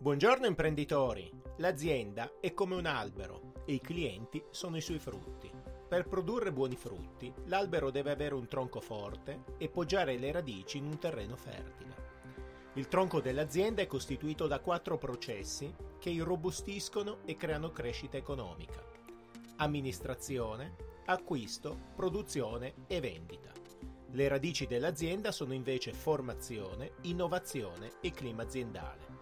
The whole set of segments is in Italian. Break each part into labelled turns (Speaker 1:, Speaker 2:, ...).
Speaker 1: Buongiorno imprenditori! L'azienda è come un albero e i clienti sono i suoi frutti. Per produrre buoni frutti, l'albero deve avere un tronco forte e poggiare le radici in un terreno fertile. Il tronco dell'azienda è costituito da quattro processi che irrobustiscono e creano crescita economica. Amministrazione, acquisto, produzione e vendita. Le radici dell'azienda sono invece formazione, innovazione e clima aziendale.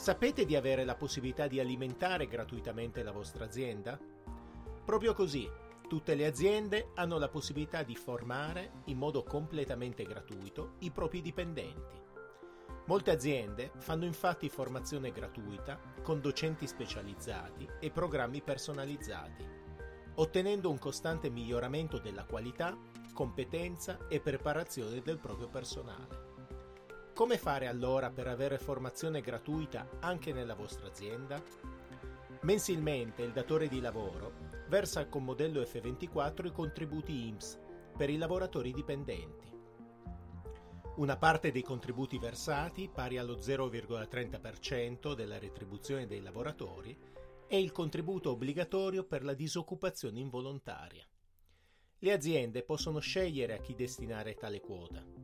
Speaker 1: Sapete di avere la possibilità di alimentare gratuitamente la vostra azienda? Proprio così, tutte le aziende hanno la possibilità di formare in modo completamente gratuito i propri dipendenti. Molte aziende fanno infatti formazione gratuita con docenti specializzati e programmi personalizzati, ottenendo un costante miglioramento della qualità, competenza e preparazione del proprio personale. Come fare allora per avere formazione gratuita anche nella vostra azienda? Mensilmente il datore di lavoro versa con modello F24 i contributi IMSS per i lavoratori dipendenti. Una parte dei contributi versati, pari allo 0,30% della retribuzione dei lavoratori, è il contributo obbligatorio per la disoccupazione involontaria. Le aziende possono scegliere a chi destinare tale quota.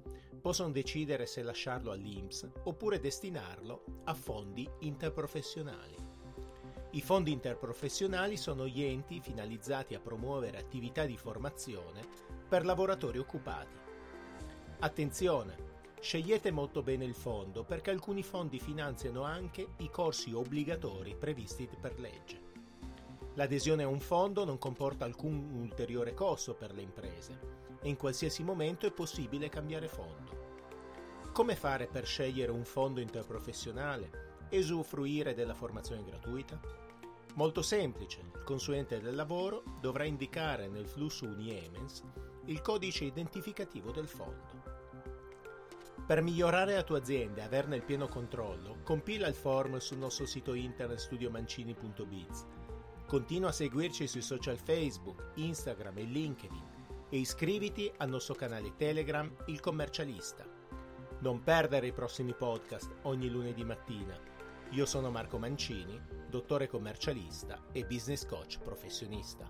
Speaker 1: Possono decidere se lasciarlo all'INPS oppure destinarlo a fondi interprofessionali. I fondi interprofessionali sono gli enti finalizzati a promuovere attività di formazione per lavoratori occupati. Attenzione! Scegliete molto bene il fondo perché alcuni fondi finanziano anche i corsi obbligatori previsti per legge. L'adesione a un fondo non comporta alcun ulteriore costo per le imprese e in qualsiasi momento è possibile cambiare fondo. Come fare per scegliere un fondo interprofessionale e usufruire della formazione gratuita? Molto semplice, il consulente del lavoro dovrà indicare nel flusso Uniemens il codice identificativo del fondo. Per migliorare la tua azienda e averne il pieno controllo, compila il form sul nostro sito internet studiomancini.biz Continua a seguirci sui social Facebook, Instagram e LinkedIn e iscriviti al nostro canale Telegram Il Commercialista. Non perdere i prossimi podcast ogni lunedì mattina. Io sono Marco Mancini, dottore commercialista e business coach professionista.